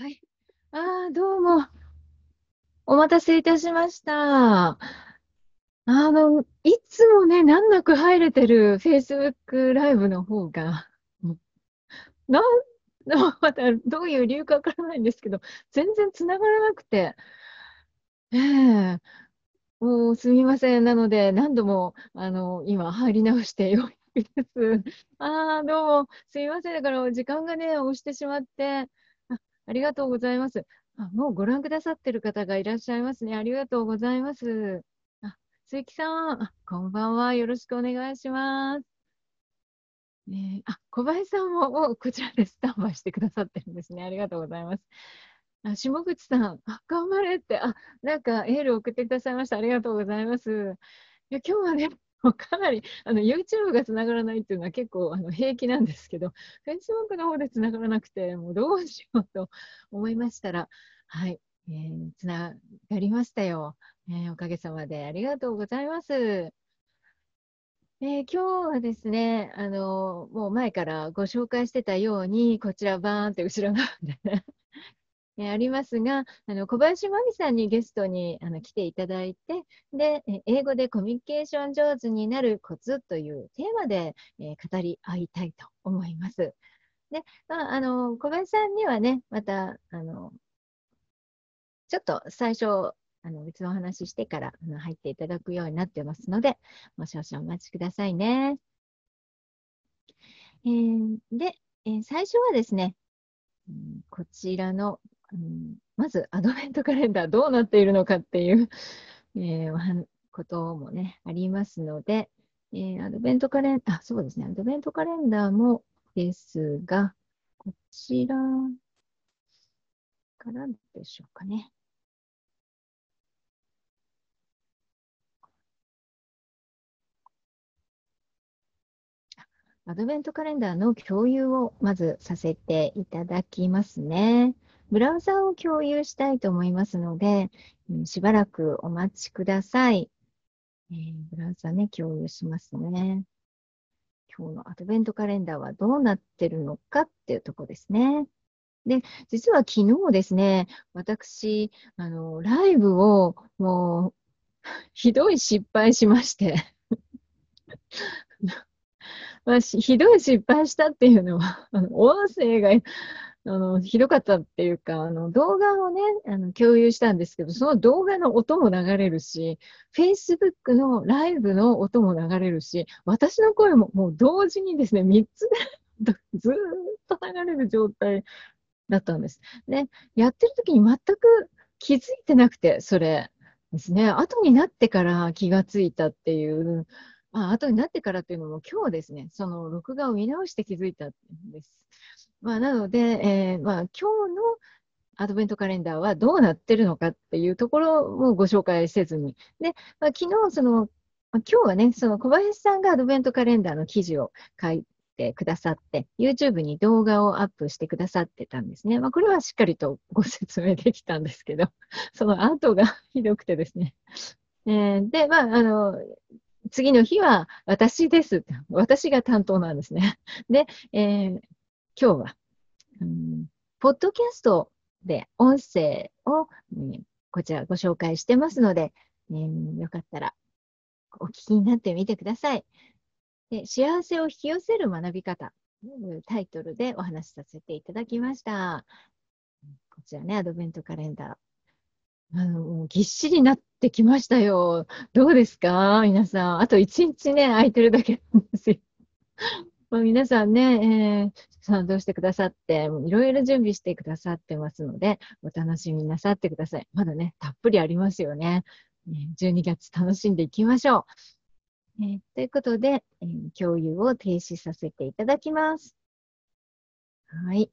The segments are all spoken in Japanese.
はい。ああ、どうも。お待たせいたしました。あの、いつもね、難なく入れてる Facebook ライブの方が、なん、またどういう理由かわからないんですけど、全然繋がらなくて、ええもうすみません。なので、何度も、あの、今入り直してようや くです。ああ、どうも、すみません。だから時間がね、押してしまって、ありがとうございます。あ、もうご覧くださってる方がいらっしゃいますね。ありがとうございます。あ、鈴木さん、こんばんは。よろしくお願いします。ね、あ、小林さんももうこちらでスタンバイしてくださってるんですね。ありがとうございます。あ、下口さん、あ、頑張れって、あ、なんかエール送ってくださいました。ありがとうございます。いや、今日はね、かなりあの YouTube がつながらないっていうのは結構あの平気なんですけど、Facebook の方でつながらなくて、もうどうしようと思いましたら、はい、えー、つながりましたよ、えー、おかげさまでありがとうございます。えー、今日はですね、あのもう前からご紹介してたように、こちらバーンって後ろ側でねえありますが、あの小林真美さんにゲストにあの来ていただいて、で、英語でコミュニケーション上手になるコツというテーマで、え語り合いたいと思います。で、まあ、あの小林さんにはね、また、あのちょっと最初、あの別のお話してからあの入っていただくようになってますので、もう少々お待ちくださいね。えー、で、えー、最初はですね、こちらのうん、まずアドベントカレンダーどうなっているのかっていう、えー、こともね、ありますので、えー、アドベントカレンダー、そうですね、アドベントカレンダーもですが、こちらからでしょうかね。アドベントカレンダーの共有をまずさせていただきますね。ブラウザを共有したいと思いますので、しばらくお待ちください。えー、ブラウザね、共有しますね。今日のアドベントカレンダーはどうなってるのかっていうとこですね。で、実は昨日ですね、私、あの、ライブをもう、ひどい失敗しまして まあ、ひどい失敗したっていうのは、あの音声があの、ひどかったっていうか、あの、動画をね、あの、共有したんですけど、その動画の音も流れるし、Facebook のライブの音も流れるし、私の声ももう同時にですね、3つで ずっと流れる状態だったんです。で、やってる時に全く気づいてなくて、それですね、後になってから気がついたっていう、まあ後になってからっていうのも今日ですね、その録画を見直して気づいたんです。まあ、なので、えー、まあ、今日のアドベントカレンダーはどうなってるのかっていうところもご紹介せずに。で、まあ、昨日、その、まあ、今日はね、その小林さんがアドベントカレンダーの記事を書いてくださって、YouTube に動画をアップしてくださってたんですね。まあ、これはしっかりとご説明できたんですけど、その後がひどくてですね。えー、で、まあ、あの、次の日は私です。私が担当なんですね。で、えー、今日は、うん、ポッドキャストで音声を、うん、こちらご紹介してますので、えー、よかったらお聞きになってみてください。で幸せを引き寄せる学び方というタイトルでお話しさせていただきました。こちらね、アドベントカレンダー。あの、ぎっしりなってきましたよ。どうですか？皆さん。あと一日ね、空いてるだけなんですよ。皆さんね、えー、賛同してくださって、いろいろ準備してくださってますので、お楽しみなさってください。まだね、たっぷりありますよね。12月楽しんでいきましょう。えー、ということで、えー、共有を停止させていただきます。はい。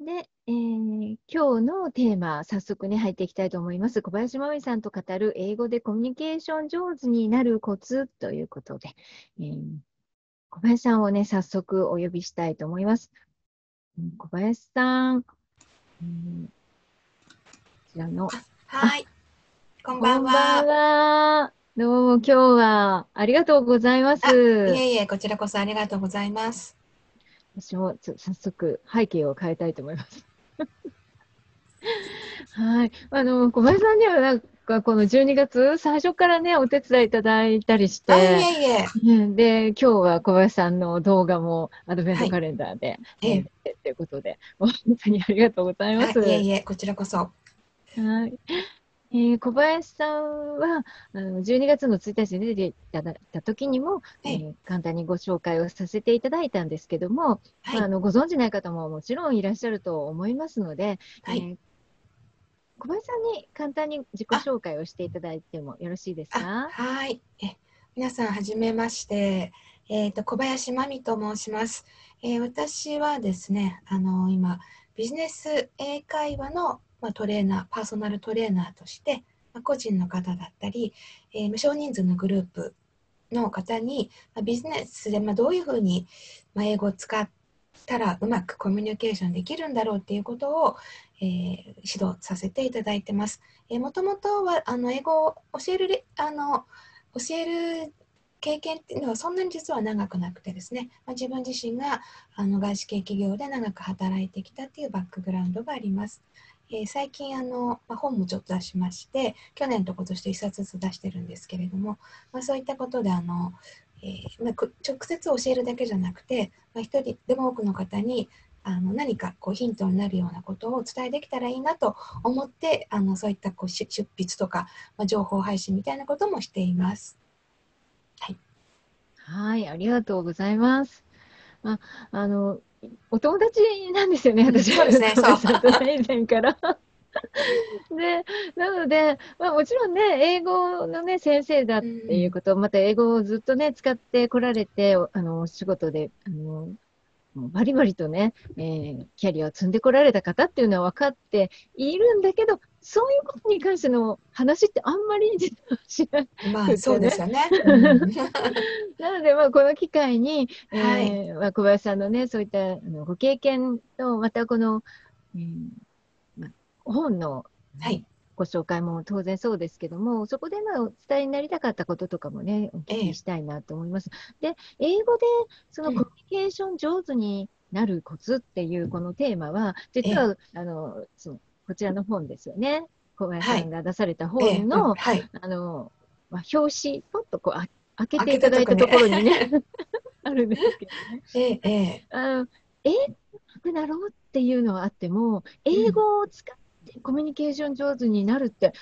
で、えー、今日のテーマ、早速ね、入っていきたいと思います。小林真美さんと語る英語でコミュニケーション上手になるコツということで、えー、小林さんをね、早速お呼びしたいと思います。小林さん、うん、こちらの。はい。こんばんは。こんばんは。どうも今日はありがとうございます。いえいえ、こちらこそありがとうございます。私も早速背景を変えたいと思います。はい。あの、小林さんにはなんかこの12月、最初からね、お手伝いいただいたりして、いえいえで、今日は小林さんの動画もアドベントカレンダーで、はい、ええということで、本当にありがとうございます。いえいえ、こちらこそ。はい。えー、小林さんはあの12月の1日に出ていただいた時にも、はい、えー、簡単にご紹介をさせていただいたんですけども、はい、あのご存じない方ももちろんいらっしゃると思いますので、はい、えー、小林さんに簡単に自己紹介をしていただいてもよろしいですか？はい。え皆さんはじめまして、えーと、小林真美と申します、えー、私はですねあの今ビジネス英会話のまあ、トレーナー、パーソナルトレーナーとして、まあ、個人の方だったり、えー、無少人数のグループの方に、まあ、ビジネスでまあどういうふうに、まあ、英語を使ったらうまくコミュニケーションできるんだろうっていうことを、えー、指導させていただいてます。えー、もともとはあの英語を教えるあの教える経験っていうのはそんなに実は長くなくてですね、まあ、自分自身があの外資系企業で長く働いてきたっていうバックグラウンドがあります。えー、最近あの、まあ、本もちょっと出しまして去年と今年と1冊ずつ出してるんですけれども、まあ、そういったことであの、えー、まあ、直接教えるだけじゃなくて、まあ、一人でも多くの方にあの何かこうヒントになるようなことをお伝えできたらいいなと思ってあのそういったこう出筆とか、まあ、情報配信みたいなこともしています。はい、ありがとうございます。ああのお友達なんですよね、私は。そうですね。以前から。で、なので、まあ、もちろんね、英語のね、先生だっていうこと、また英語をずっとね、使ってこられて、あの、お仕事で、あの、バリバリとね、えー、キャリアを積んでこられた方っていうのは分かっているんだけど、そういうことに関しての話ってあんまり知らなくて、ね、まあそうですよね。なので、まあ、この機会に、はい、えー、まあ、小林さんのね、そういったあのご経験と、またこの、えーまあ、本の、はい、ご紹介も当然そうですけども、そこでまあお伝えになりたかったこととかもね、お聞きしたいなと思います。えで、英語でそのコミュニケーション上手になるコツっていうこのテーマは、実は、あのそのこちらの本ですよね。小林さんが出された本の、はい、あの、まあ、表紙、ポッとこうあ開けていただいたところにね、ね。あるんですけどね。ええ、あの英語なろうっていうのはあっても、英語を使ってコミュニケーション上手になるって、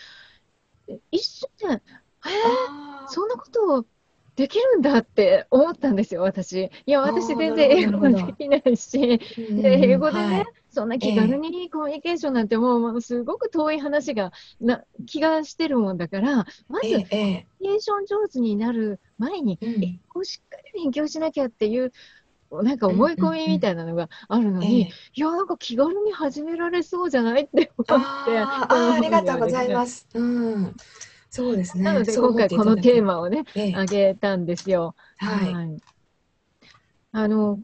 一瞬で、えー、そんなことをできるんだって思ったんですよ、私。いや、私全然英語できないし、で英語でね、はい、そんな気軽にコミュニケーションなんてもう、すごく遠い話がな気がしてるもんだから、まず、コミュニケーション上手になる前に、英語をしっかり勉強しなきゃっていう、なんか思い込みみたいなのがあるのに、いや、なんか気軽に始められそうじゃないって思って。あありがとうございます。うんそうですね。なので今回このテーマをね、ええ、あげたんですよ。はい。はい、あの、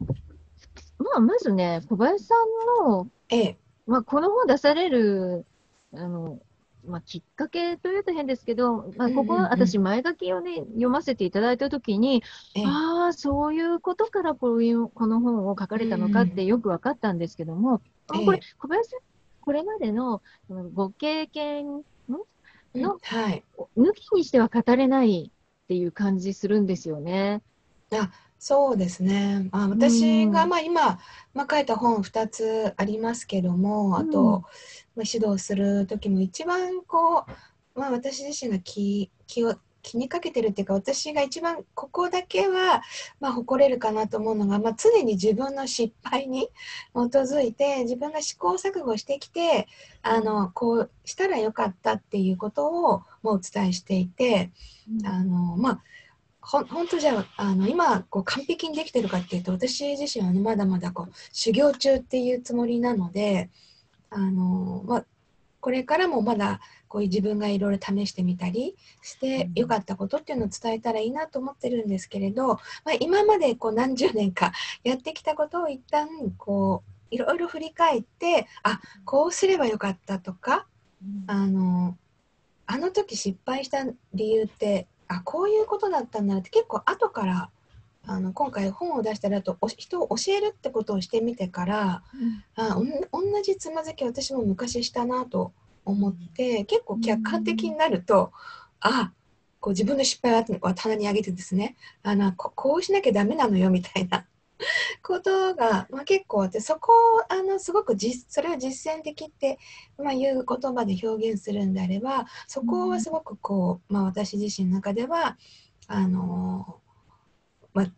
まあ、まずね、小林さんの、ええ、まあ、この本出される、あの、まあ、きっかけというと変ですけど、まあ、ここは私、前書きをね、読ませていただいたときに、ええ、ああ、そういうことからこういう、この本を書かれたのかってよく分かったんですけども、え、これ、小林さん、これまでのご経験の、はい、抜きにしては語れないっていう感じするんですよね。あそうですね。あ私が、まあ、今、まあ、書いた本2つありますけども、あと、まあ、指導する時も一番こう、まあ、私自身が気気を気にかけてるっていうか私が一番ここだけは、まあ、誇れるかなと思うのが、まあ、常に自分の失敗に 基づいて自分が試行錯誤してきてあのこうしたらよかったっていうことをもうお伝えしていて、あのまあほ本当じゃあの今こう完璧にできてるかっていうと私自身は、ね、まだまだこう修行中っていうつもりなのであの、まあ、これからもまだこういう自分がいろいろ試してみたりしてよかったことっていうのを伝えたらいいなと思ってるんですけれど、まあ、今までこう何十年かやってきたことを一旦こういろいろ振り返ってあこうすればよかったとか、あのあの時失敗した理由ってあこういうことだったんだって結構後からあの今回本を出したらとお人を教えるってことをしてみてからあおん同じつまずき私も昔したなと思って結構客観的になると、あこう自分の失敗は棚に上げてですねあのここうしなきゃダメなのよみたいな ことが、まあ、結構あってそこをあのすごく実それを実践的って、まあ、いう言葉で表現するんであればそこはすごくこう、まあ、私自身の中ではあの、まあ、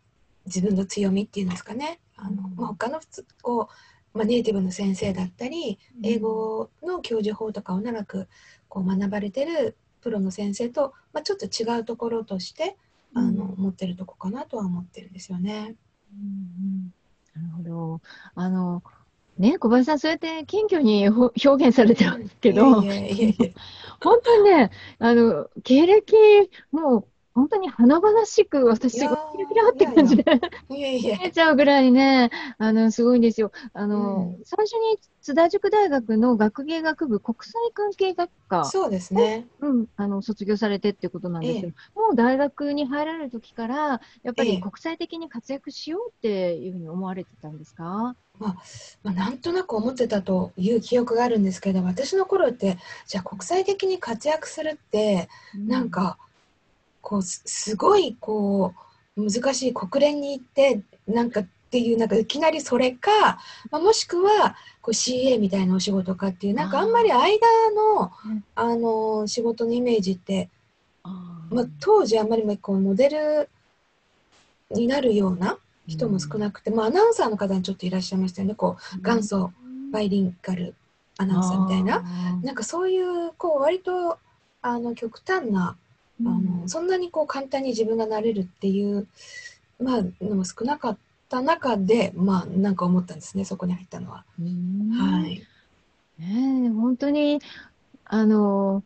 自分の強みっていうんですかね。あの、まあ、他の普通こう、まあ、ネイティブの先生だったり英語の教授法とかを長くこう学ばれてるプロの先生と、まあ、ちょっと違うところとしてあの、持ってるとこかなとは思ってるんですよね。うんなるほど。あの、ね、小林さん、そうやって謙虚に表現されてますけど、いやいやいやいや 本当にね、あの、経歴、もう、本当に華々しく、私、キラキラって感じでいやいや。見えちゃうぐらいね、あの、すごいんですよ。あの、う最初に津田塾大学の学芸学部国際関係学科、そうですね。うん、あの、卒業されてってことなんですけど、もう大学に入られる時から、やっぱええ。り国際的に活躍しようっていうふうに思われてたんですか？まあ、なんとなく思ってたという記憶があるんですけど私の頃ってじゃあ国際的に活躍するってなん、かこうすすごいこう難しい国連に行ってなんかっていうなんかいきなりそれか、まあ、もしくはこう CA みたいなお仕事かっていうなんかあんまり間のうん。あの仕事のイメージって、まあ、当時あんまりこうモデルになるような人も少なくて、まあ、アナウンサーの方にちょっといらっしゃいましたよね。こう元祖バイリンガルアナウンサーみたいな。なんかそういうこう割とあの極端なあのそんなにこう簡単に自分がなれるっていう、まあ、のも少なかった中でまあなんか思ったんですねそこに入ったのは。うん。はい、ねえ、本当に、あの、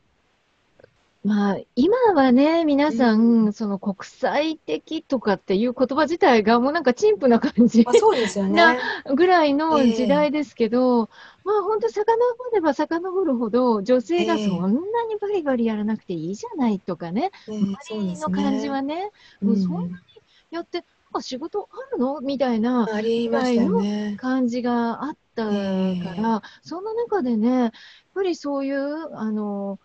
まあ、今はね、皆さん、うその国際的とかっていう言葉自体がもうなんか陳腐な感じまあ、そうですよね。なぐらいのええ時代ですけど、まあ本当遡れば遡るほど、女性がええそんなにバリバリやらなくていいじゃないとかね、ねそう周りの感じはね。ね、うもうそんなにやって、あ、仕事あるの？みたいなありましたよね。感じがあったから、えそんな中でね、やっぱりそういう、あの、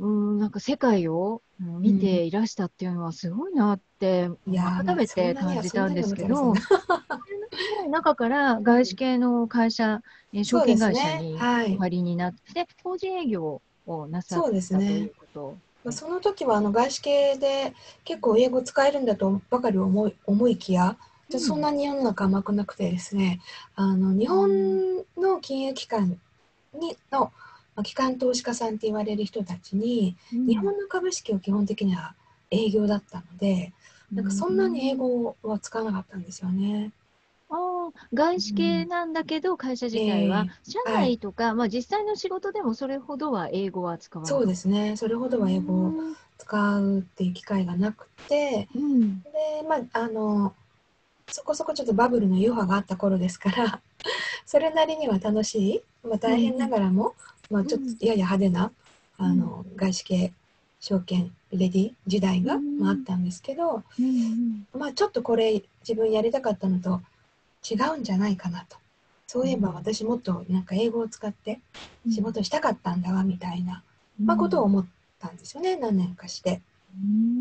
うん、なんか世界をうん見ていらしたっていうのはすごいなって、改めて感じたんですけそど、んなに中から外資系の会社、えー証券会社にお入りになって、法人営業をなさったそうですと。ねいうこと。まあ、その時はあの外資系で結構英語使えるんだとばかり思い思いきや、うんそんなに世の中甘くなくてですねあの日本の金融機関にの、まあ、機関投資家さんって言われる人たちに、日本の株式は基本的には営業だったのでなんかそんなに英語は使わなかったんですよね。ああ、外資系なんだけど、会社自体は、社内とか、まあ実際の仕事でもそれほどは英語は使わない。そうですね。それほどは英語を使うっていう機会がなくてうん。でまああのそこそこちょっとバブルの余波があった頃ですからそれなりには楽しい、まあ、大変ながらも、まあ、ちょっとやや派手な、あの外資系証券レディ時代が、うんまあ、あったんですけど、うんまあ、ちょっとこれ自分やりたかったのと違うんじゃないかなと。そういえばうん。私もっとなんか英語を使ってうん。仕事したかったんだわみたいな、うん。まあ、ことを思ったんですよね何年かして。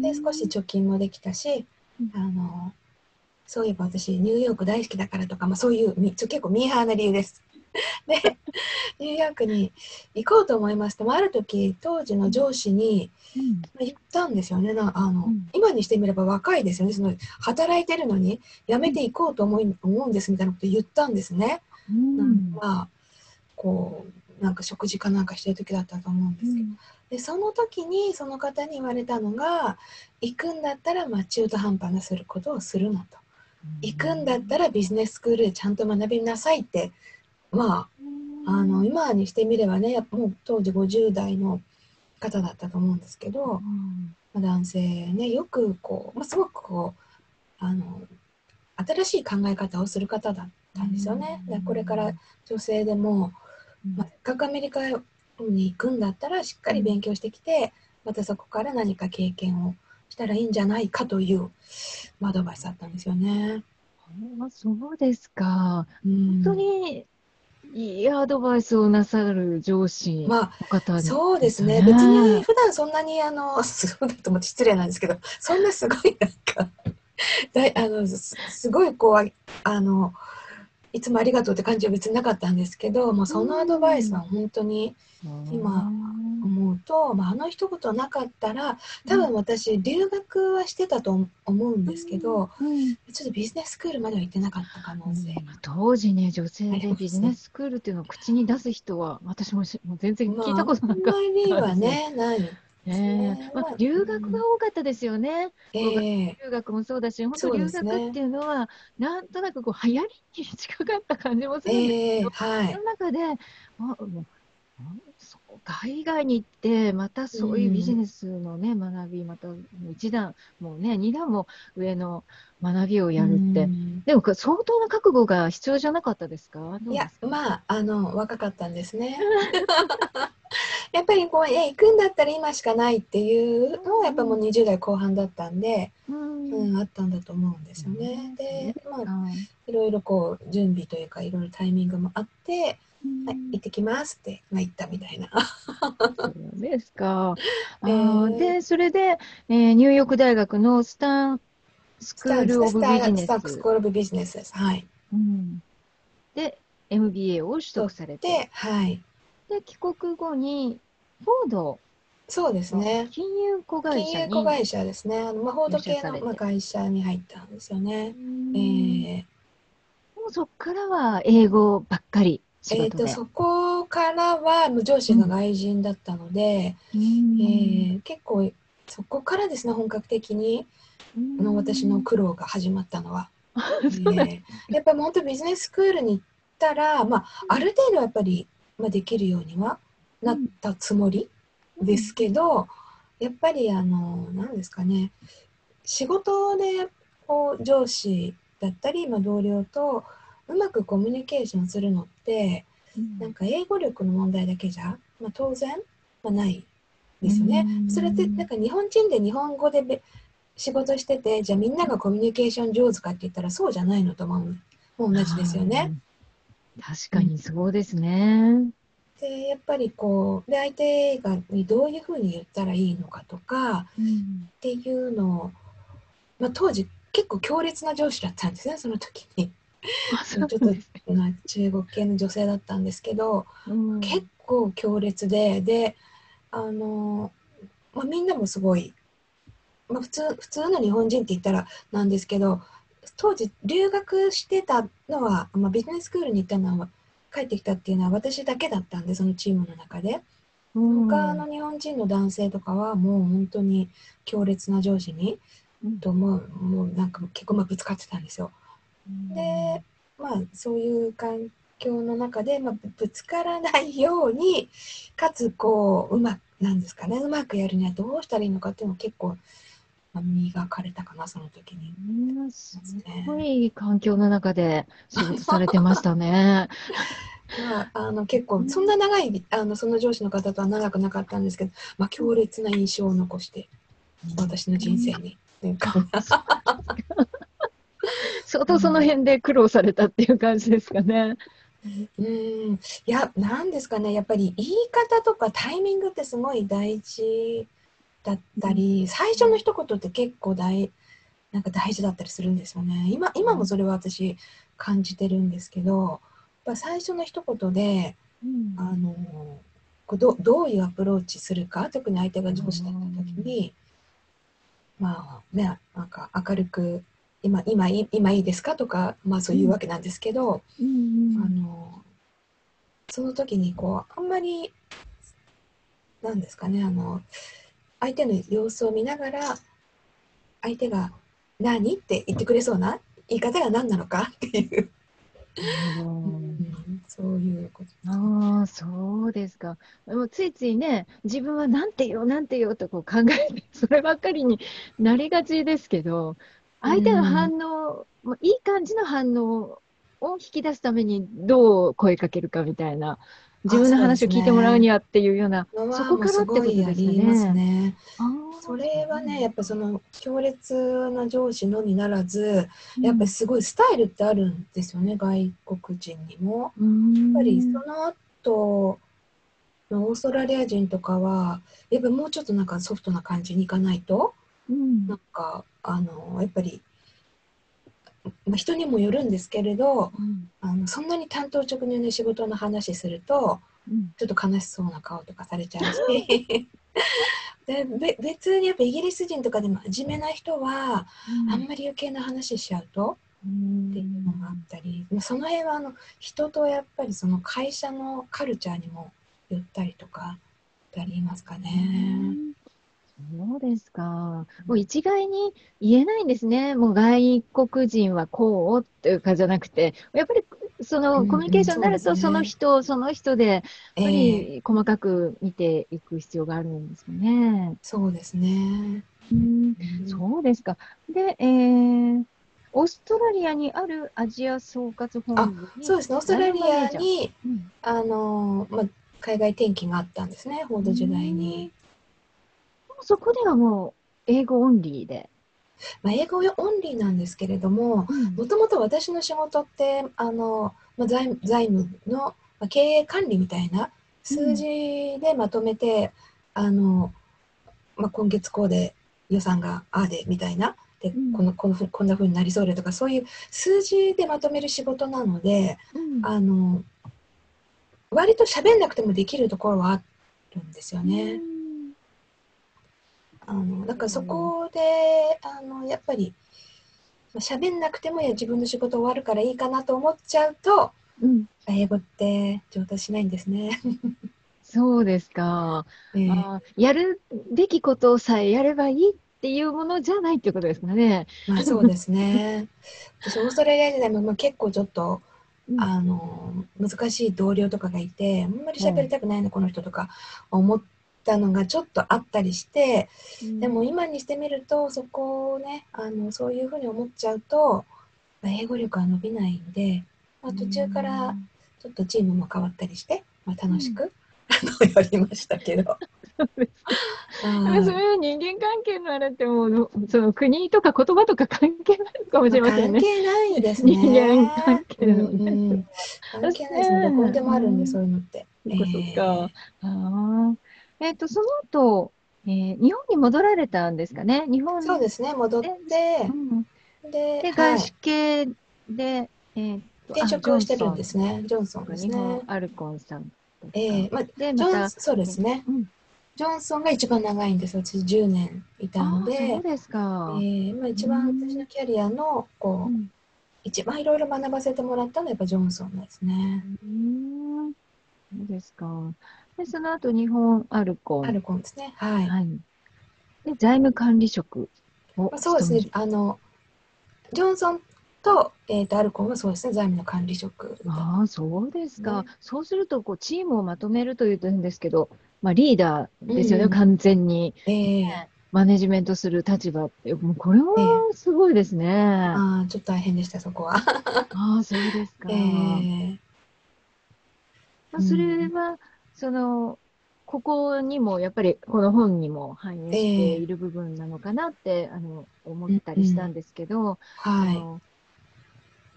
で少し貯金もできたし、うん。あのそういえば私ニューヨーク大好きだからとか、まあ、そういう結構ミーハーな理由です。で ニューヨークに行こうと思いますと、まあ、ある時当時の上司に言ったんですよね。なあの、うん。今にしてみれば若いですよね。その働いてるのに辞めていこうと思い思うんですみたいなこと言ったんですね。うん。まあこうなんか食事かなんかしてる時だったと思うんですけど。でその時にその方に言われたのが行くんだったらまあ中途半端なすることをするなと。行くんだったらビジネススクールでちゃんと学びなさいってまああの今にしてみればねやっぱもう当時50代の方だったと思うんですけど、うんまあ男性ねよくこう、まあ、すごくこうあの新しい考え方をする方だったんですよね。うんでこれから女性でもまあ、せっかくアメリカに行くんだったらしっかり勉強してきて、またそこから何か経験をししたらいいんじゃないかというアドバイスだったんですよね。あそうですか。本本当にいいアドバイスをなさる上司のま方あ、そうですね。別に普段そんなに、あの、そうだと思って失礼なんですけど、そんなすごいなんか、だいあのすすごいこう、あの、いつもありがとうって感じは別になかったんですけど、もうそのアドバイスは本当に今思うと、まあ、あの一言なかったら、多分私、留学はしてたと思うんですけど、うん。ちょっとビジネススクールまでは行ってなかった可能性。が。当時ね、女性でビジネススクールっていうのを口に出す人は、私もしもう全然聞いたことまあ、なかっあんまりはね、ない。た。ねまあ、留学が多かったですよね。ええ留学もそうだし、本当留学っていうのは、なんとなくこう流行りに近かった感じもするんですええけど、はいその。中で、あもうあそう海外に行って、またそういうビジネスのね、学び、また一段、もうね、二段も上の学びをやるって、うんでも相当な覚悟が必要じゃなかったですか？いや、あ、まあ、あの、若かったんですね。やっぱりこう、え、行くんだったら今しかないっていうのは、やっぱもう20代後半だったんで、うんうん、あったんだと思うんですよね。で、まあ、あいろいろこう、準備というか、いろいろタイミングもあって、はい、行ってきますって、まあ、行ったみたいな。そうですか。あえーーで、それで、えーニューヨーク大学のスタンスクール・オブ・ビジネスタックススクール・オブ・ビジネスです。はい。うんで MBA を取得されて、で、はい。で、帰国後にフォードそうですね。金融子会金社に融子会社ですね。あの魔法時計の、入社されてまあ、会社に入ったんですよね。うんえーもうそこからは英語ばっかり仕えー、と。そこからは上司が外人だったので、うんえー結構そこからですね本格的にあの私の苦労が始まったのは。やっぱり本当ビジネススクールに行ったら、まあ、ある程度やっぱり、まあ、できるようにはなったつもりですけど、やっぱりあの何ですかね仕事でこう上司だったり、まあ、同僚とうまくコミュニケーションするのってうん。なんか英語力の問題だけじゃ、まあ、当然、まあ、ないですね。う。ん。それってなんか日本人で日本語でべ仕事しててじゃあみんながコミュニケーション上手かって言ったらそうじゃないのと思う。もう同じですよね。確かにそうですね。でやっぱりこうで相手がにどういうふうに言ったらいいのかとかっていうのを、まあ、当時結構強烈な上司だったんですねその時に。ちょっとまあ中国系の女性だったんですけど、うん結構強烈でであの、まあ、みんなもすごい、まあ、普通普通の日本人って言ったらなんですけど当時留学してたのは、まあ、ビジネススクールに行ったのは帰ってきたっていうのは私だけだったんでそのチームの中で。うん。他の日本人の男性とかはもう本当に強烈な上司にうん。ともうもうなんか結構まあぶつかってたんですよ。でまあそういう環境の中で、まあ、ぶぶつからないようにかつこううまくなんですかねうまくやるにはどうしたらいいのかっていうのを結構、まあ、磨かれたかなその時に。うんすごい環境の中で仕事されてましたね。まあ、あの結構そんな長いあのその上司の方とは長くなかったんですけど、まあ、強烈な印象を残して私の人生に。相当その辺で苦労されたっていう感じですかね。うーんいやなんですかねやっぱり言い方とかタイミングってすごい大事だったり、最初の一言って結構大なんか大事だったりするんですよね。今今もそれは私感じてるんですけどやっぱ最初の一言であのこうどどういうアプローチするか特に相手が上司だった時に、まあねなんか明るく今今いい今いいですか？とか、まあ、そういうわけなんですけど、うん。あのその時にこうあんまりなんですかねあの相手の様子を見ながら相手が「何?」って言ってくれそうな言い方が何なのか っていう、うんそういうこと。ああ、そうですか。でもついついね、自分はなんて言おう、なんて言おうとこう考えて、そればっかりになりがちですけど、相手の反応、もういい感じの反応を引き出すためにどう声かけるかみたいな、自分の話を聞いてもらうにはっていうような、そこからってことですね。ね。あそれはねやっぱその強烈な上司のみならずやっぱりすごいスタイルってあるんですよね外国人にも。やっぱりその後のオーストラリア人とかはやっぱもうちょっとなんかソフトな感じにいかないと、うん、なんかあのやっぱり、まあ、人にもよるんですけれど、うん、あのそんなに担当直入の仕事の話すると、うん、ちょっと悲しそうな顔とかされちゃうし。で別にやっぱイギリス人とかでも真面目な人は、あんまり余計な話しちゃうと。っていうのがあったり、その辺はあの人とやっぱりその会社のカルチャーにも寄ったりとかありますかね。そうですか。もう一概に言えないんですね。もう外国人はこうっていうかじゃなくて、やっぱりそのコミュニケーションになると、その人、その人で、やっぱり細かく見ていく必要があるんですよね。そうですね。うん、そうですか。で、えー、オーストラリアにあるアジア総括本部そうですね、オーストラリアに、うん、あの、まあ、海外転勤があったんですね、フォード時代に。そこではもう英語オンリーで。まあ、英語オンリーなんですけれども、もともと私の仕事ってあの、まあ、財財務の、まあ、経営管理みたいな数字でまとめて、うん、あのまあ、今月こうで予算がああでみたいなで、うん、このこのふこんなふうになりそうでとかそういう数字でまとめる仕事なので、うん、あの割と喋んなくてもできるところはあるんですよね。あのだからそこで、あのやっぱり喋んなくても自分の仕事終わるからいいかなと思っちゃうと、うん、英語って上達しないんですね。そうですか、えー、あ。やるべきことさえやればいいっていうものじゃないっていうことですかね。まあそうですね。私オーストラリア時代もまあ結構ちょっと、うん、あの難しい同僚とかがいてあんまり喋りたくないの、この人とか思ったのがちょっとあったりして、うん、でも今にしてみるとそこをねあのそういうふうに思っちゃうと英語力は伸びないんで、まあ、途中からちょっとチームも変わったりして、まあ、楽しく、うん、やりましたけど。そういう人間関係のあれってもうその国とか言葉とか関係ないかもしれませんね。関係ないですね。人間関係の、ねうんうん、関係ないですね。どこでもあるんで、そういうのって。そういうことか。えー、あえっ、ー、と、その後、えー、日本に戻られたんですかね？日本そうですね、戻って、うん、でで、外資系で、えー、転職をしてるんですね。ジョンソンですね。アルコンさん。ええー、まあ、でまたそうですね、うん。ジョンソンが一番長いんです。私10年いたので。そうですか。えー、まあ、一番私のキャリアの、こう、うん、一番いろいろ学ばせてもらったのはやっぱジョンソンですね。うん。そうですか。で、その後、日本アルコン。アルコンですね。はい。はい、で、財務管理職を、まあ、そうですね。あの、ジョンソンと、えっ、ー、と、アルコンはそうですね。財務の管理職。ああ、そうですか。ね、そうすると、こう、チームをまとめるという点ですけど、まあ、リーダーですよね、うん、完全に。えーマネジメントする立場って、もうこれはすごいですね。えー、ああ、ちょっと大変でした、そこは。ああ、そうですか。えー、まあ、それは、その、ここにもやっぱりこの本にも反映している部分なのかなって、えー、あの思ったりしたんですけど、は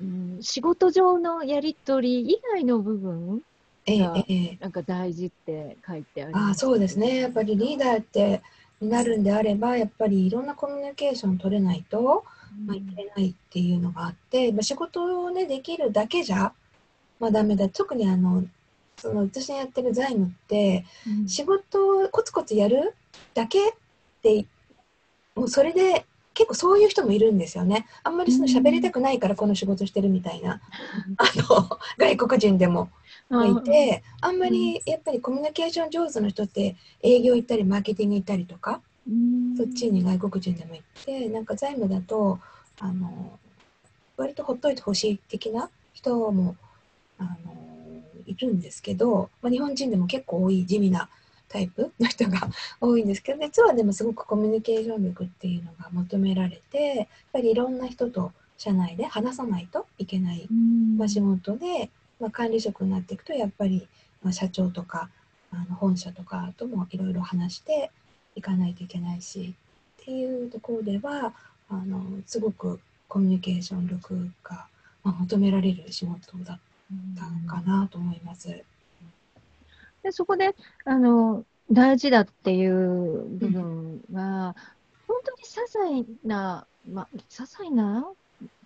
い、うん、仕事上のやり取り以外の部分がなんか大事って書いてあります、えー、あそうですね。やっぱりリーダーってになるんであればやっぱりいろんなコミュニケーション取れないと、まあ、いけないっていうのがあって、まあ、仕事をねできるだけじゃまあダメだ。特にあのその私のやってる財務って、うん、仕事をコツコツやるだけでもうそれで結構そういう人もいるんですよね。あんまりその喋りたくないからこの仕事してるみたいな、うん、あの外国人でもがいて、あんまりやっぱりコミュニケーション上手の人って営業行ったりマーケティング行ったりとか、うん、そっちに外国人でも行ってなんか財務だとあの割とほっといてほしい的な人もあのいるんですけど、まあ、日本人でも結構多い地味なタイプの人が 多いんですけど実はでもすごくコミュニケーション力っていうのが求められてやっぱりいろんな人と社内で話さないといけない、まあ、仕事で、まあ、管理職になっていくとやっぱり、まあ、社長とかあの本社とかともいろいろ話していかないといけないしっていうところではあのすごくコミュニケーション力が、まあ、求められる仕事だったのかなと思います。でそこであの大事だっていう部分は、本当に些細な、まあ、些細な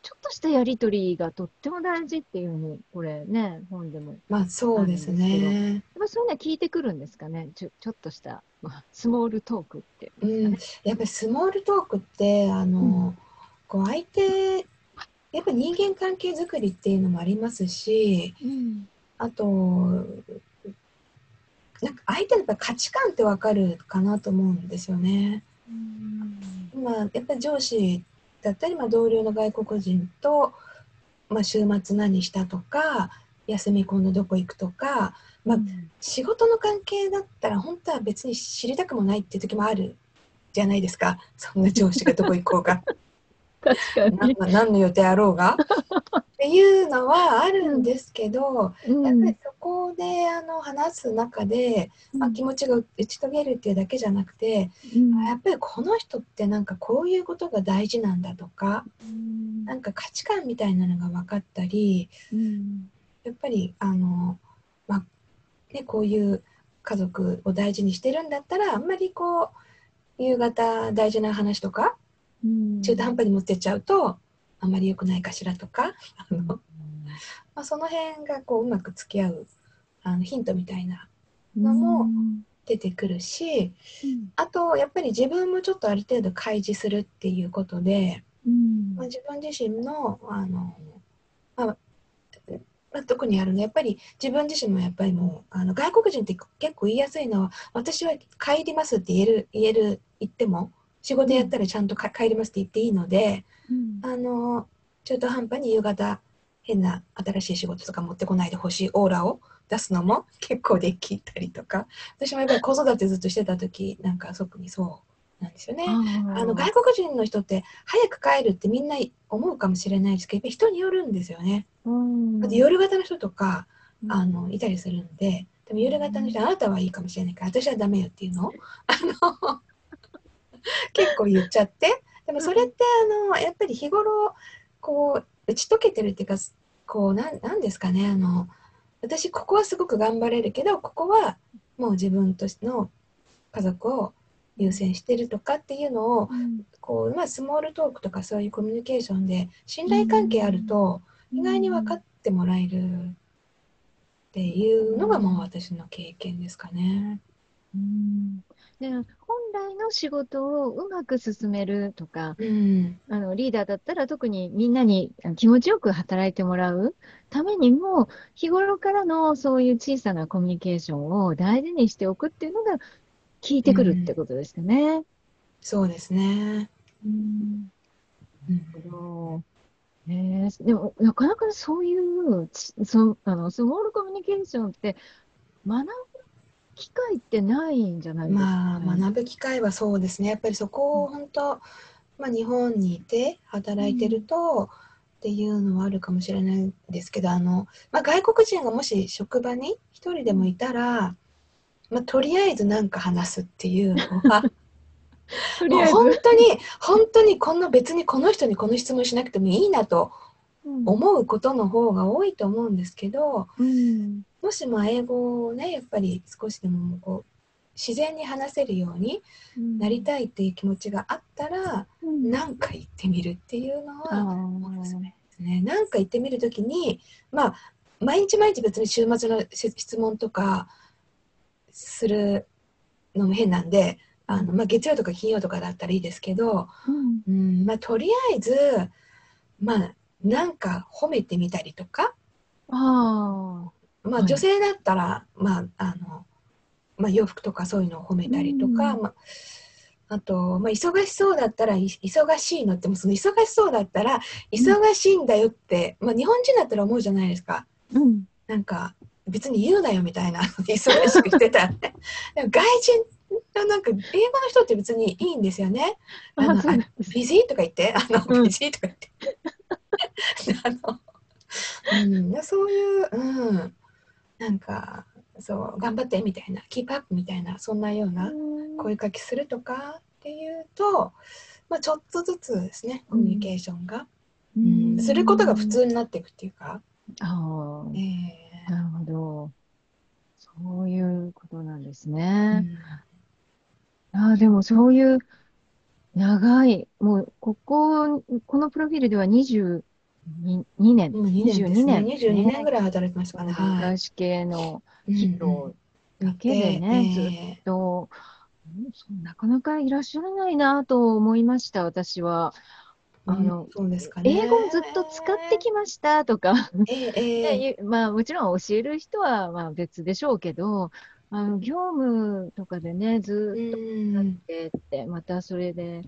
ちょっとしたやりとりがとっても大事っていうふうに、これね、本でも。まあそうですね。やっぱそういうのは聞いてくるん。ですかね、ちょちょっとした、まあ、スモールトークってう、ね、うん、やっぱりスモールトークって、あの、うん、こう相手、やっぱ人間関係づくりっていうのもありますし、うん、あと、なんか相手の価値観ってわかるかなと思うんですよね。うん、まあ、やっぱり上司だったり、まあ、同僚の外国人と、まあ、週末何したとか休み今度どこ行くとか、まあ、仕事の関係だったら本当は別に知りたくもないっていう時もあるじゃないですか。そんな上司がどこ行こうかに 何の予定あろうが。っていうのはあるんですけど、うん、やっぱりそこであの話す中で、うん、まあ、気持ちが打ち解けるっていうだけじゃなくて、うん、やっぱりこの人ってなんかこういうことが大事なんだとか、うん、なんか価値観みたいなのが分かったり、やっぱりあの、まあね、こういう家族を大事にしてるんだったらあんまりこう夕方大事な話とか中途半端に持ってっちゃうとあんまり良くないかしらとかあの、まあ、その辺がこううまく付き合うあのヒントみたいなのも出てくるし、あとやっぱり自分もちょっとある程度開示するっていうことで、まあ、自分自身のあの、まあまあ、特にあるのやっぱり自分自身もやっぱりもうあの外国人って結構言いやすいのは私は帰りますって言える言える言っても仕事やったらちゃんと帰りますって言っていいので、うん、あの中途半端に夕方変な新しい仕事とか持ってこないでほしいオーラを出すのも 結構できたりとか。私もやっぱり子育てずっとしてた時なんか特にそうなんですよね。あの外国人の人って早く帰るってみんな思うかもしれないですけど人によるんですよね。うん、夜型の人とかあのいたりするんででも夜型の人あなたはいいかもしれないから私はダメよっていうのをあの 結構言っちゃって。でもそれってあのやっぱり日頃こう打ち解けてるっていうかこうなんなんですかねあの私ここはすごく頑張れるけどここはもう自分としての家族を優先してるとかっていうのを、うん、こうまあ、スモールトークとかそういうコミュニケーションで信頼関係あると意外に分かってもらえるっていうのがもう私の経験ですかね。うん。で本来の仕事をうまく進めるとか、うん、あのリーダーだったら特にみんなに気持ちよく働いてもらうためにも日頃からのそういう小さなコミュニケーションを大事にしておくっていうのが効いてくるってことですよね。うん、そうですね。うん、なるほど。えー、でもなかなかそういうそあのスモールコミュニケーションって学ぶ機会ってないんじゃないですか、ね、まあ、学ぶ機会はそうですね。やっぱりそこを本当、まあ、日本にいて働いてると、っていうのはあるかもしれないんですけど、あの、まあ、外国人がもし職場に一人でもいたら、まあ、とりあえず何か話すっていうのは、もう本当に、本当にこの別にこの人にこの質問しなくてもいいなと思うことの方が多いと思うんですけど、うん、もしも英語をねやっぱり少しでもこう自然に話せるようになりたいっていう気持ちがあったら、うん、何か言ってみるっていうのはおすすめですね。何か言ってみるときにまあ毎日毎日別に週末の質問とかするのも変なんであの、まあ、月曜とか金曜とかだったらいいですけど、うん、うんまあ、とりあえずまあなんか褒めてみたりとかあまあ、女性だったら、まああのまあ、洋服とかそういうのを褒めたりとか、うん、まあ、あと、まあ、忙しそうだったら忙しいのってもその忙しそうだったら忙しいんだよって、うん、まあ、日本人だったら思うじゃないですか。うん、なんか別に言うなよみたいな 忙しくしてたらね。でも外人なんか英語の人って別にいいんですよね。あのあビジーとか言ってあの、ビジーとか言って。あの うん、そういう、うん、なんかそう頑張ってみたいなキープアップみたいなそんなような声かけするとかっていうと、まあ、ちょっとずつですねコミュニケーションが、うんすることが普通になっていくっていうか。ああ、えなるほど。そういうことなんですね。ああ、でもそういう長い、もうここ、このプロフィールでは22年、うん、2年です22ね。年22年ぐらい働いてますかね。はい。外資系のうん人だけでね、ずっえと、うんそうなかなかいらっしゃらないなと思いました、私は。ーあのうんね。英語をずっと使ってきましたとか、ええええ でまあ、もちろん教える人はまあ別でしょうけど、あの業務とかでね、ずっとうんってって、またそれで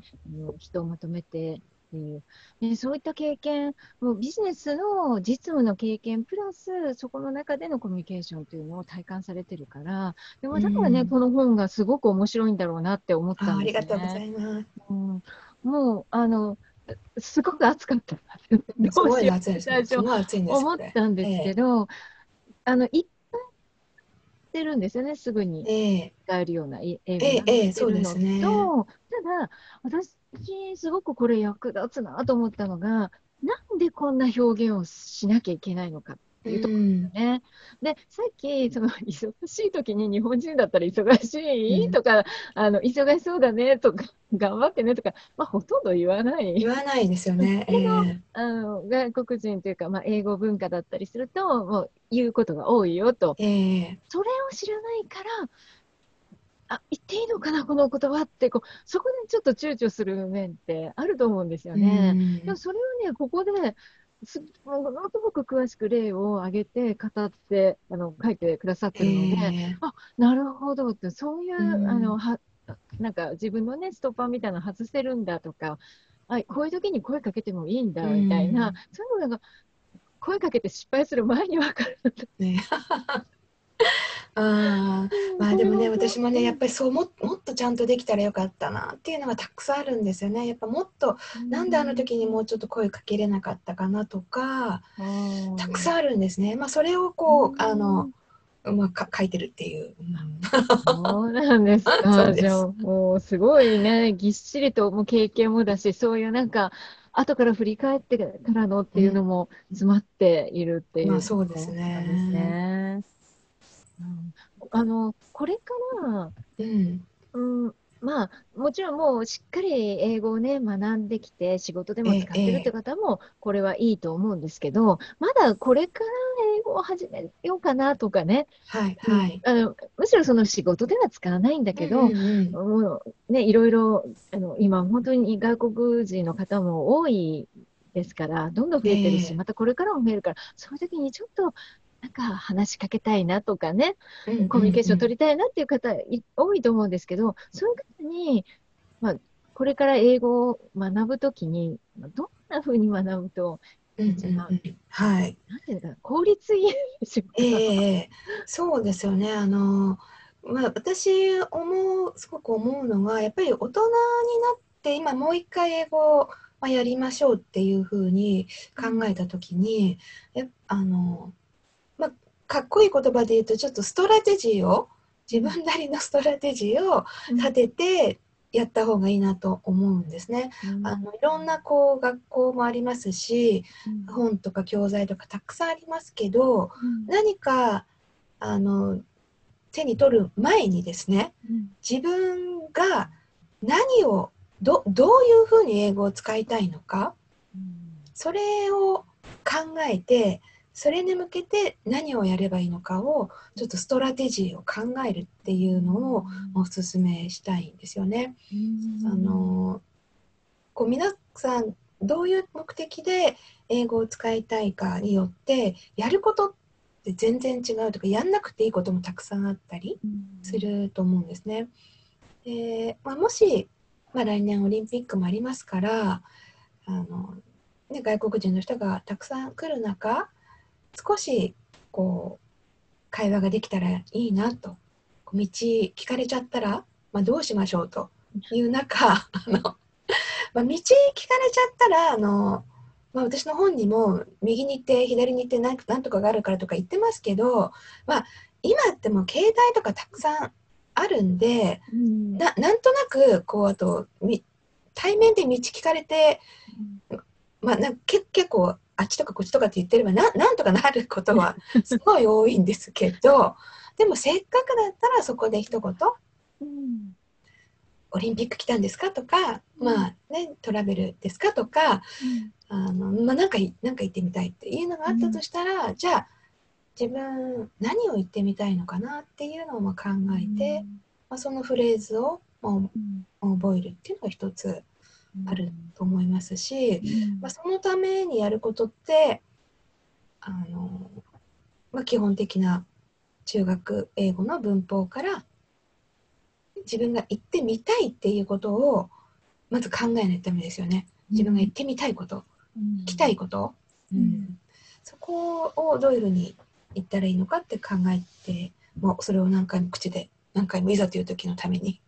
人をまとめてっていう、でそういった経験、もうビジネスの実務の経験、プラスそこの中でのコミュニケーションというのを体感されてるから、でもだからね、うんこの本がすごく面白いんだろうなって思ったあありんですね。がとうございます。うん、もうあのすごく熱かった。どうしよう暑いですね。最初思ったんですけど、あのいっぱい出るんですよね、すぐにええ使えるような英英語ええが載ってるそうですねただ、私、すごくこれ役立つなと思ったのが、なんでこんな表現をしなきゃいけないのかっていうところうんね。で、さっき、その忙しい時に日本人だったら忙しい、うんとか、あの、忙しそうだねとか、頑張ってねとか、まあ、ほとんど言わない言。わないですよね。ええあの外国人というか、まあ、英語文化だったりすると、もう言うことが多いよと。ええそれを知らないから、あ、言っていいのかな、この言葉って、こう、そこでちょっと躊躇する面ってあると思うんですよね。うん。でもそれをね、ここですものすごく詳しく例を挙げて、語って、あの、書いてくださってるので、えなるほどって、そういう、うん。あの、は、なんか自分のね、ストッパーみたいなの外せるんだとか、あ、こういう時に声かけてもいいんだ、みたいな、うんそういうのが、声かけて失敗する前に分かる。えねああまあでもね私もねやっぱりそうももっとちゃんとできたらよかったなっていうのがたくさんあるんですよね。やっぱもっとなんであの時にもうちょっと声かけれなかったかなとかたくさんあるんですね。まあそれをこうあの、まあ、か書いてるっていう、そうなんですか。じゃあ、もうすごいね、ぎっしりともう経験もだし、そういうなんか、後から振り返ってからのっていうのも詰まっているっていう、まあそうですね。ですね。うん。あの、これから、うん。うん、まあ、もちろんもうしっかり英語をね、学んできて、仕事でも使ってるって方も、これはいいと思うんですけど、まだこれから英語を始めようかなとかね、はいはい。あのむしろその仕事では使わないんだけど、うんうん。もうね、いろいろあの今、本当に外国人の方も多いですから、どんどん増えてるし、ええ。またこれからも増えるから、そういう時にちょっとなんか話しかけたいなとかね、うんコミュニケーションうん取りたいなっていう方い多いと思うんですけど、そういう方に、まあ、これから英語を学ぶときに、まあどんなふうに学ぶと、うんうんうんはいなんてい効率いいでしょうか？ええそうですよね。あの、まあ、私思う、すごく思うのが、やっぱり大人になって、今もう一回英語を、まあ、やりましょうっていうふうに考えたときに、やあの、まあ、かっこいい言葉で言うと、ちょっとストラテジーを、自分なりのストラテジーを立ててやった方がいいなと思うんですね。うん。あのいろんなこう学校もありますし、うん。本とか教材とかたくさんありますけど、うん。何かあの手に取る前にですねうん。自分が何をどどういうふうに英語を使いたいのかそれを考えてそれに向けて何をやればいいのかをちょっとストラテジーを考えるっていうのをお勧めしたいんですよね。あのこう皆さんどういう目的で英語を使いたいかによってやることって全然違うとかやんなくていいこともたくさんあったりすると思うんですね。でまあ、もし、まあ、来年オリンピックもありますからあの、ね、外国人の人がたくさん来る中少しこう会話ができたらいいなと。道聞かれちゃったら、まあ、どうしましょうと。いう中あの、まあ、道聞かれちゃったらあの、まあ、私の本にも右に行って左に行ってなんなんとかがあるからとか言ってますけど、まあ、今ってもう携帯とかたくさんあるんで、うん。ななんとなくこうあとみ対面で道聞かれて、まあ、なんかけ結構あっちとかこっちとかって言ってればななんとかなることは すごい多いんですけどでもせっかくだったらそこで一言うん「オリンピック来たんですか?」とか、まあね、トラベルですかとかあの、まあ、なんかいなんか言ってみたいっていうのがあったとしたら、じゃあ自分何を言ってみたいのかなっていうのをまあ考えて、まあ、そのフレーズをもうん。う覚えるっていうのが一つあると思いますし、うん。まあ、そのためにやることってあの、まあ、基本的な中学英語の文法から自分が言ってみたいっていうことをまず考えないとダメですよね。自分が言ってみたいこと、聞きたいこと、うん。うん。そこをどういうふうに言ったらいいのかって考えてもうそれを何回も口で何回もいざという時のために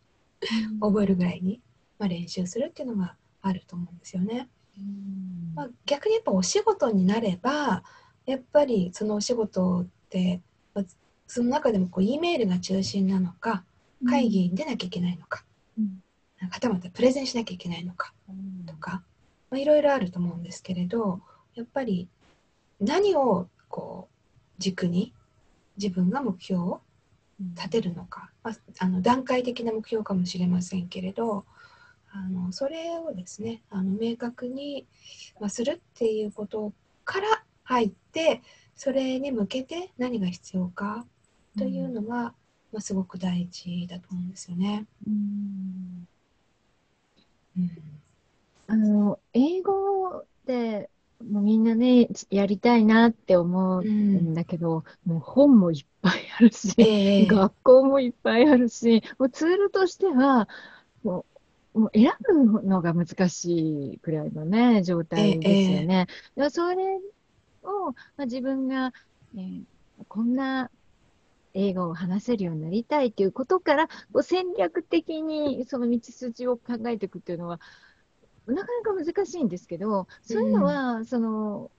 覚えるぐらいに、まあ、練習するっていうのがあると思うんですよね。うん。まあ、逆にやっぱお仕事になればやっぱりそのお仕事って、まあその中でもこう E メールが中心なのか会議に出なきゃいけないのか、うん。はたまたプレゼンしなきゃいけないのかうん。とか、まあ、いろいろあると思うんですけれどやっぱり何をこう軸に自分が目標を立てるのか、まあ、あの段階的な目標かもしれませんけれどあのそれをですねあの明確に、まあ、するっていうことから入ってそれに向けて何が必要かというのが、まあ、すごく大事だと思うんですよね。うん。うん。あの、英語で、もうみんなね、やりたいなって思ううんんだけど、もう本もいっぱいあるし、ええ。学校もいっぱいあるし、もうツールとしては、もう、もう選ぶのが難しいくらいのね、状態ですよね。でそれを、まあ、自分が、えーこんな英語を話せるようになりたいということから、こう戦略的にその道筋を考えていくっていうのは、なかなか難しいんですけど、そういうのは、その、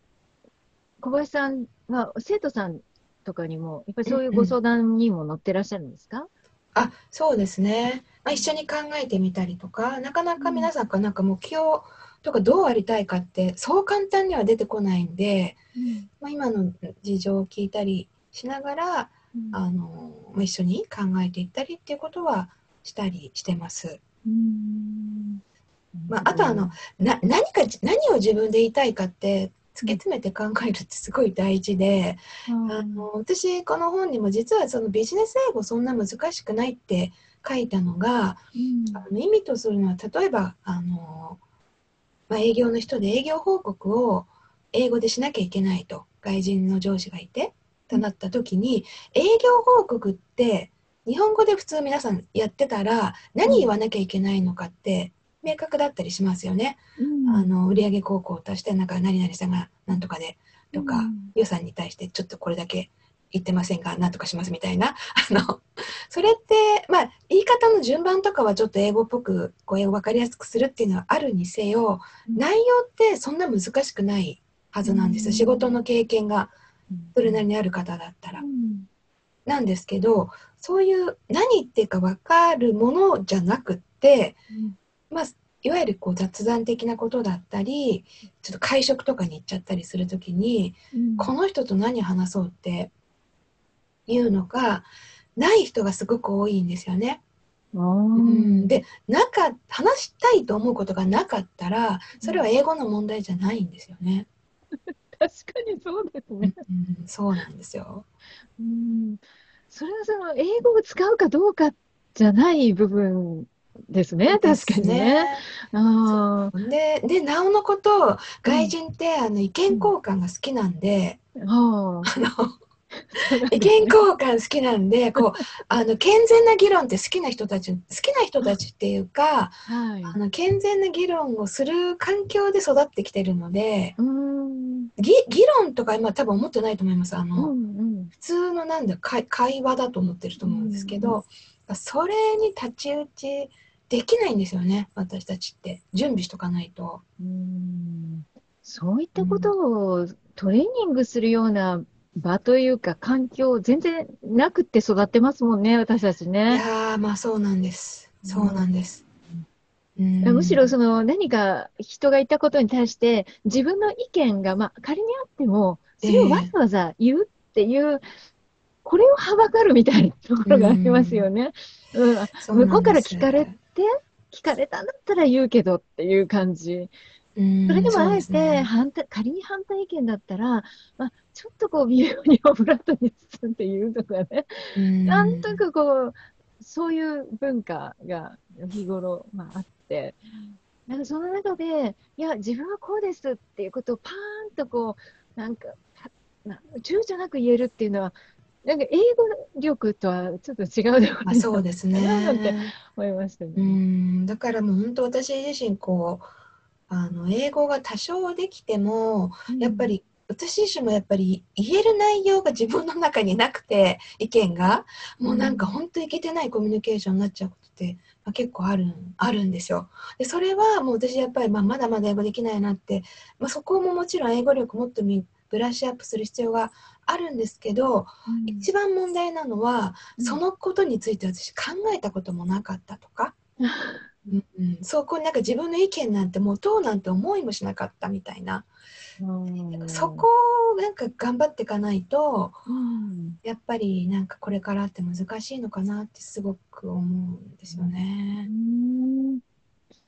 小林さんは生徒さんとかにも、やっぱりそういうご相談にも乗ってらっしゃるんですか、あそうですね、まあ、一緒に考えてみたりとかなかなか皆さんからなんか目標とかどうありたいかってそう簡単には出てこないんで、まあ、今の事情を聞いたりしながらうん。あのまあ一緒に考えていったりっていうことはしたりしてます。うん。まああとあのな何か何を自分で言いたいかって突き詰めて考えるってすごい大事で、うん。あの私この本にも実はそのビジネス英語そんな難しくないって書いたのがうん。あの意味とするのは例えばあの、まあ、営業の人で営業報告を英語でしなきゃいけないと外人の上司がいてとなった時に営業報告って日本語で普通皆さんやってたら何言わなきゃいけないのかって明確だったりしますよね。うん。あの売上広告を足してなんか何々さんがなんとかでとか、うん。予算に対してちょっとこれだけ言ってませんがなんとかしますみたいな。あのそれってまあ言い方の順番とかはちょっと英語っぽくこう英語分かりやすくするっていうのはあるにせようん。内容ってそんな難しくないはずなんです、うん。仕事の経験がうん。それなりにある方だったら。うん。なんですけどそういう何言ってるか分かるものじゃなくってまあ、いわゆるこう雑談的なことだったりちょっと会食とかに行っちゃったりするときにうん。この人と何話そうっていうのがない人がすごく多いんですよね。うん、でなんか話したいと思うことがなかったらそれは英語の問題じゃないんですよね。確かにそうですね。うん、そうなんですよ。うん、それはその英語を使うかどうかじゃない部分ですね、確かにね。ああででなおのこと外人ってあの意見交換が好きなんで、ああの 意見交換好きなんでこうあの健全な議論って好きな人たち好きな人たちっていうかあ、はい。あの健全な議論をする環境で育ってきてるのでうん、議議論とか今多分思ってないと思いますあうの、ん、普通のなんだ会会話だと思ってると思うんですけど、それに太刀打ちできないんですよね私たちって準備しとかないと。うん。そういったことをトレーニングするような場というか環境全然なくって育ってますもんね、私たちいね。やーまあそうなんです。そうなんです。うんむしろその何か人が言ったことに対して自分の意見が、まあ、仮にあってもそれをわざわざ言うっていう、これをはばかるみたいなところがありますよね。うんそうなんです向こうから聞かれて聞かれたんだったら言うけどっていう感じ。うんそれでもあえて反対、仮に反対意見だったら、まあ、ちょっとこう微妙にオブラートに包んで言うとかね、うん。なんとなくこう、そういう文化が日頃、まあ、あって、なんかその中で、いや、自分はこうですっていうことをパーンとこう、なんか、躊躇なく言えるっていうのは、なんか英語力とはちょっと違うあそうですね。なんて思いましたね。うん。だからもう本当私自身こうあの英語が多少できてもやっぱり私自身もやっぱり言える内容が自分の中になくて意見が。もうなんか本当いけてないコミュニケーションになっちゃうことって、まあ、結構あるんあるんですよ。でそれはもう私やっぱり、まあ、まだまだ英語できないなって、まあ、そこももちろん英語力もっとみブラッシュアップする必要があるんですけど、うん。一番問題なのは、うん。そのことについて私考えたこともなかったとか、うんうん、そこになんか自分の意見なんてもうどうなんて思いもしなかったみたいな、うんそこをなんか頑張っていかないとうん。やっぱりなんかこれからって難しいのかなってすごく思うんですよね。うん。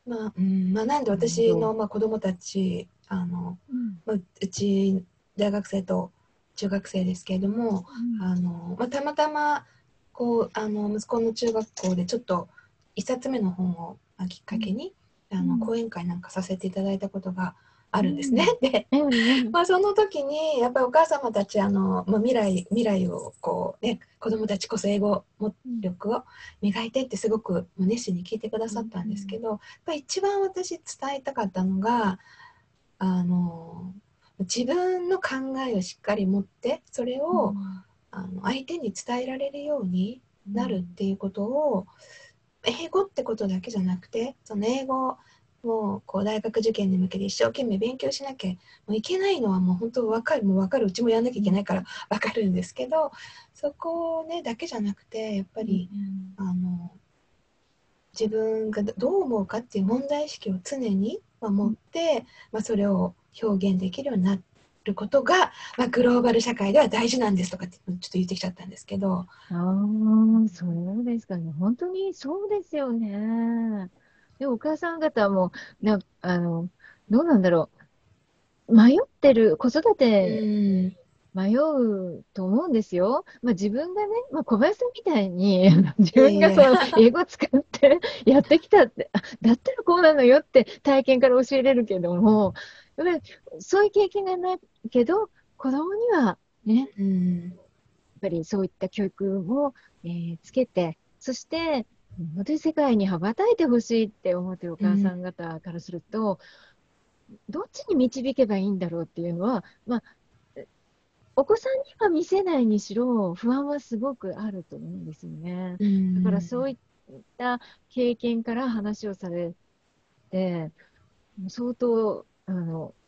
まあうん。まあ、なんで私の、まあ、子供たちあの、うん。まあ、うち大学生と中学生ですけれども、あのまあ、たまたまこうあの息子の中学校でちょっと一冊目の本をまあきっかけに、あうん。の講演会なんかさせていただいたことがあるんですね。で、うんうん。まあ、その時にやっぱりお母様たちあの、まあ、未来未来をこう、ね、子どもたちこそ英語力を磨いてってすごく熱心に聞いてくださったんですけど、やっぱり一番私伝えたかったのがあの自分の考えをしっかり持ってそれを、あの相手に伝えられるようになるっていうことを、英語ってことだけじゃなくてその英語もこう大学受験に向けて一生懸命勉強しなきゃもういけないのはもう本当分かるもう分かるうちもやんなきゃいけないから分かるんですけどそこ、ね、だけじゃなくてやっぱり、あの自分がどう思うかっていう問題意識を常にまあ持って、まあ、それを表現できるようになることが、まあ、グローバル社会では大事なんですとかってちょっと言ってきちゃったんですけど。ああ、そうですかね。本当にそうですよね。で、お母さん方も、な、あの、どうなんだろう。迷ってる、子育うてん迷うと思うんですよ。まあ自分がね、まあ小林さんみたいに、自分がその英語使ってやってきたって、あだったらこうなのよって体験から教えれるけども、やっぱりそういう経験がないけど、子供にはね、うんやっぱりそういった教育を、えーつけて、そして、本当に世界に羽ばたいてほしいって思ってるお母さん方からすると、どっちに導けばいいんだろうっていうのは、まあ、えお子さんには見せないにしろ、不安はすごくあると思うんですよね。だからそういった経験から話をされて、相当、あの、い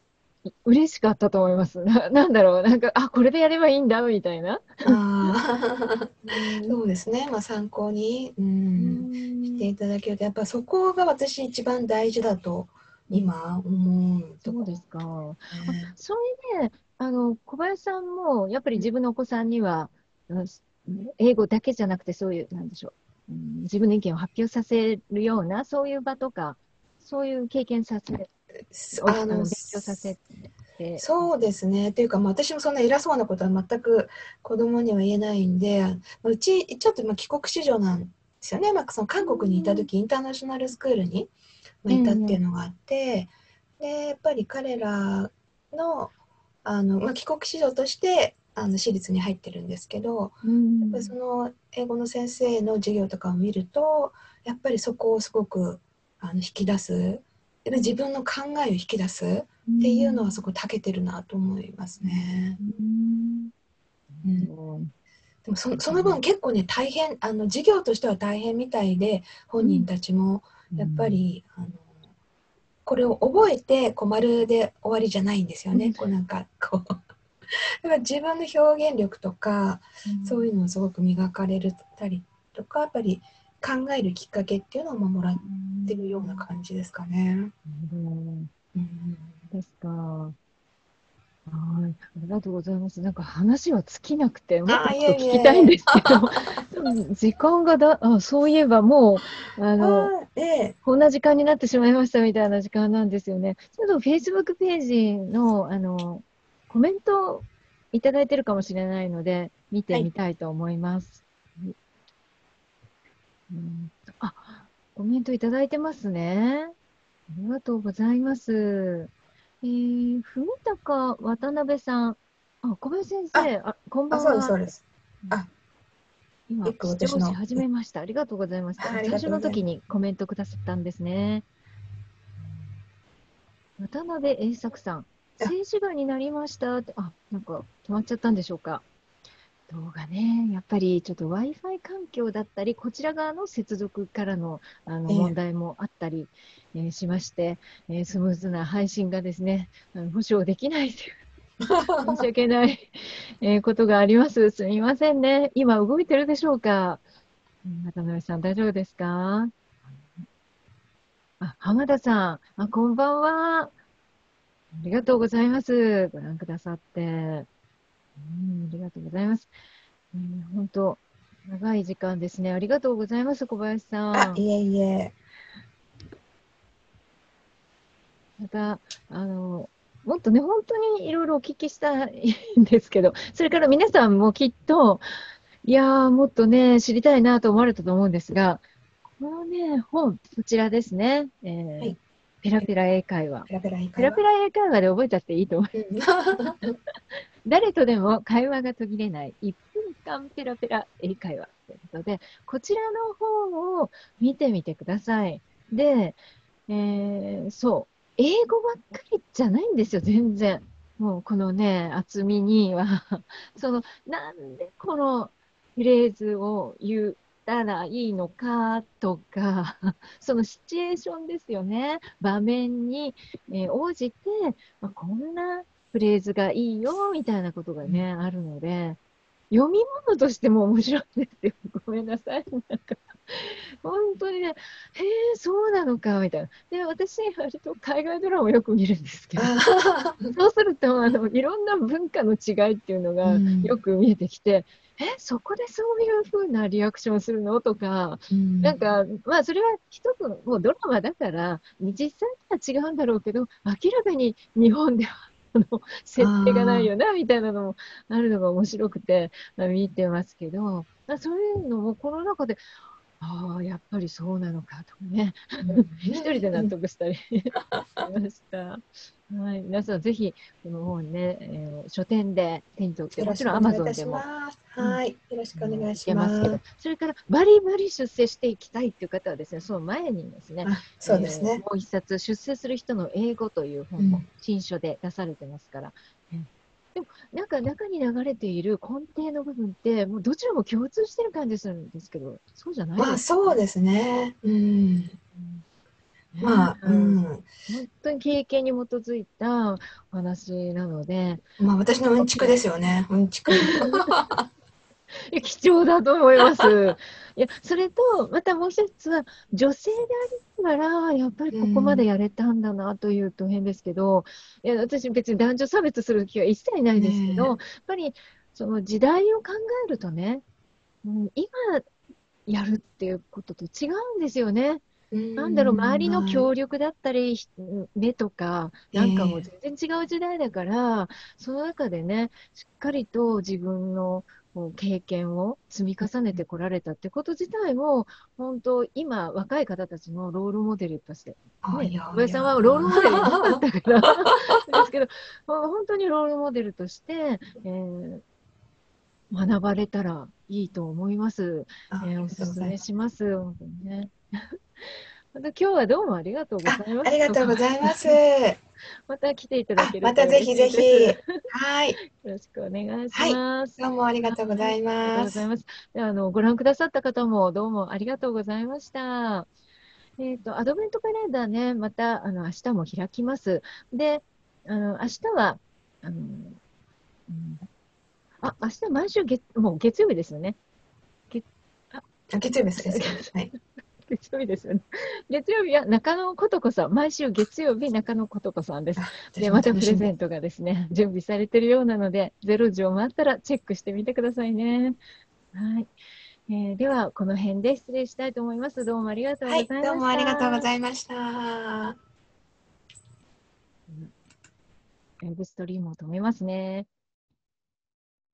嬉しかったと思います。ななんだろう、なんか、あ、これでやればいいんだ、みたいな。あー。そうですね、まあ、参考に、うんしていただけると。やっぱそこが私一番大事だと今思うとこ。ろそうですか。ね。それで、あの、小林さんも、やっぱり自分のお子さんには、うん英語だけじゃなくて、そういう、なんでしょう、うん自分の意見を発表させるような、そういう場とか、そういう経験させああのの勉強させて、そうですね。というか、まあ、私もそんな偉そうなことは全く子供には言えないんで、まあうちちょっとまあ帰国子女なんですよね。まあ、その韓国にいた時、インターナショナルスクールにまあいたっていうのがあって、でやっぱり彼らのあの、まあ、帰国子女としてあの私立に入ってるんですけど、うんやっぱりその英語の先生の授業とかを見るとやっぱりそこをすごくあの引き出すやっぱり自分の考えを引き出すっていうのはそこ長けてるなと思いますね。うん。うん。でもそその分結構ね大変あの授業としては大変みたいで本人たちもやっぱり、あのこれを覚えてこう丸で終わりじゃないんですよね。うん。こうなんかこう。だから自分の表現力とか、うん。そういうのをすごく磨かれたりとか、やっぱり考えるきっかけっていうのをもらってるような感じですかね。うんうんですか。はい、ありがとうございます。なんか話は尽きなくて、もっと聞きたいんですけど、時間がだ、あ、そういえばもう、あの、えこんな時間になってしまいましたみたいな時間なんですよね。ちょっと Facebook ページの、あの、コメントいただいてるかもしれないので、見てみたいと思います。うんあ、コメントいただいてますね。ありがとうございます。えー、文高渡辺さん。あ、小林先生、あこんばあ、んそうです、そうは。です。あ今、視聴し始めました。ありがとうございます。はいあり最初の時にコメントくださったんですね。渡辺栄作さん、あ静止画になりましたって。あ、なんか止まっちゃったんでしょうか。動画ね、やっぱりちょっと Wi-Fi 環境だったり、こちら側の接続からのあのええ問題もあったり、えーしまして、えースムーズな配信がですね、あの保証できないという 申し訳ない、えーことがあります。すみませんね。今動いてるでしょうか？うん渡辺さん、大丈夫ですか？あ、浜田さん、あ、こんばんは。ありがとうございます。ご覧くださって。うん、ありがとうございます。えー本当、長い時間ですね。ありがとうございます、小林さあ、ん。いえいえ。また、あの、もっとね、本当にいろいろお聞きしたいんですけど、それから皆さんもきっと、いやー、もっとね、知りたいなと思われたと思うんですが、このね、本、こちらですね。えーはいペラペラ英会話。ペラペラいいかペラペラ英会話で覚えたっていいと思う。うん誰とでも会話が途切れない1分間ペラペラ英会話ということで、こちらの本を見てみてください。で、えーそう、英語ばっかりじゃないんですよ、全然。もうこのね、厚みには、その、なんでこのフレーズを言ったらいいのかとか、そのシチュエーションですよね。場面に、えー応じて、まあ、こんなフレーズがいいよ、みたいなことがね、あるので、読み物としても面白いんですよ。ごめんなさい。なんか、本当にね、へえ、そうなのか、みたいな。で、私、割と海外ドラマをよく見るんですけど、あそうすると、あの、いろんな文化の違いっていうのがうんよく見えてきて、え、そこでそういう風なリアクションするの？とか、ーなんか、まあ、それは一つの、もうドラマだから、実際とは違うんだろうけど、明らかに日本では、あの、設定がないよな、みたいなのもあるのが面白くて、まあ見てますけど、まあ、そういうのもこの中で、ああ、やっぱりそうなのかとかね、一人で納得したり しました。はい、皆さんぜひ、この本ね、えー書店で手に取って、もちろんくお願いいた Amazon でも。はい、よろしくお願いします。けど、それからバリバリ出世していきたいっていう方はですね、その前にですね、あそうですね。えーもう一冊、出世する人の英語という本もうん新書で出されてますから。うんでも、なんか中に流れている根底の部分って、もうどちらも共通してる感じするんですけど、そうじゃないまあですそうですね。うん。まあ、ううんん。本当に経験に基づいたお話なので、まあ私のうんちくですよね。うんちく。貴重だと思います。いや、それと、またもう一つは、女性でありながら、やっぱりここまでやれたんだなというと変ですけど、いや、私別に男女差別する気は一切ないですけど、やっぱり、その時代を考えるとね、うん、今やるっていうことと違うんですよね。なんだろう、周りの協力だったり、ひ目とか、なんかもう全然違う時代だから、その中でね、しっかりと自分の経験を積み重ねてこられたってこと自体も、本当、今、若い方たちのロールモデルとして、ねあいや、小林さんはロールモデルなかったから、ですけど、ほ本当にロールモデルとして、えー学ばれたらいいと思います。あえーおすすめします。本当にね。今日はどうもありがとうございます。ありがとうございます。また来ていただあけるとまたぜひぜひ。はい。よろしくお願いします。どうもありがとうございありがとうますござい。ます。であのご覧くださった方もどうもありがとうございました。えっ、と、アドベントカレンダーね、また、あの、明日も開きます。で、あの、明日は、あの、うんあ、明日毎週月、もう月曜日ですよね。あ月曜日です。月曜日はい。月曜日ですよね。月曜日は中野ことこさん、毎週月曜日中野ことこさんです。で、またプレゼントがですね、準備されてるようなので、ゼロ時を待ったらチェックしてみてくださいね。はい。えーでは、この辺で失礼したいと思います。どうもありがとうござはいい、ました。どうもありがとうございました。ウェブストリームを止めますね。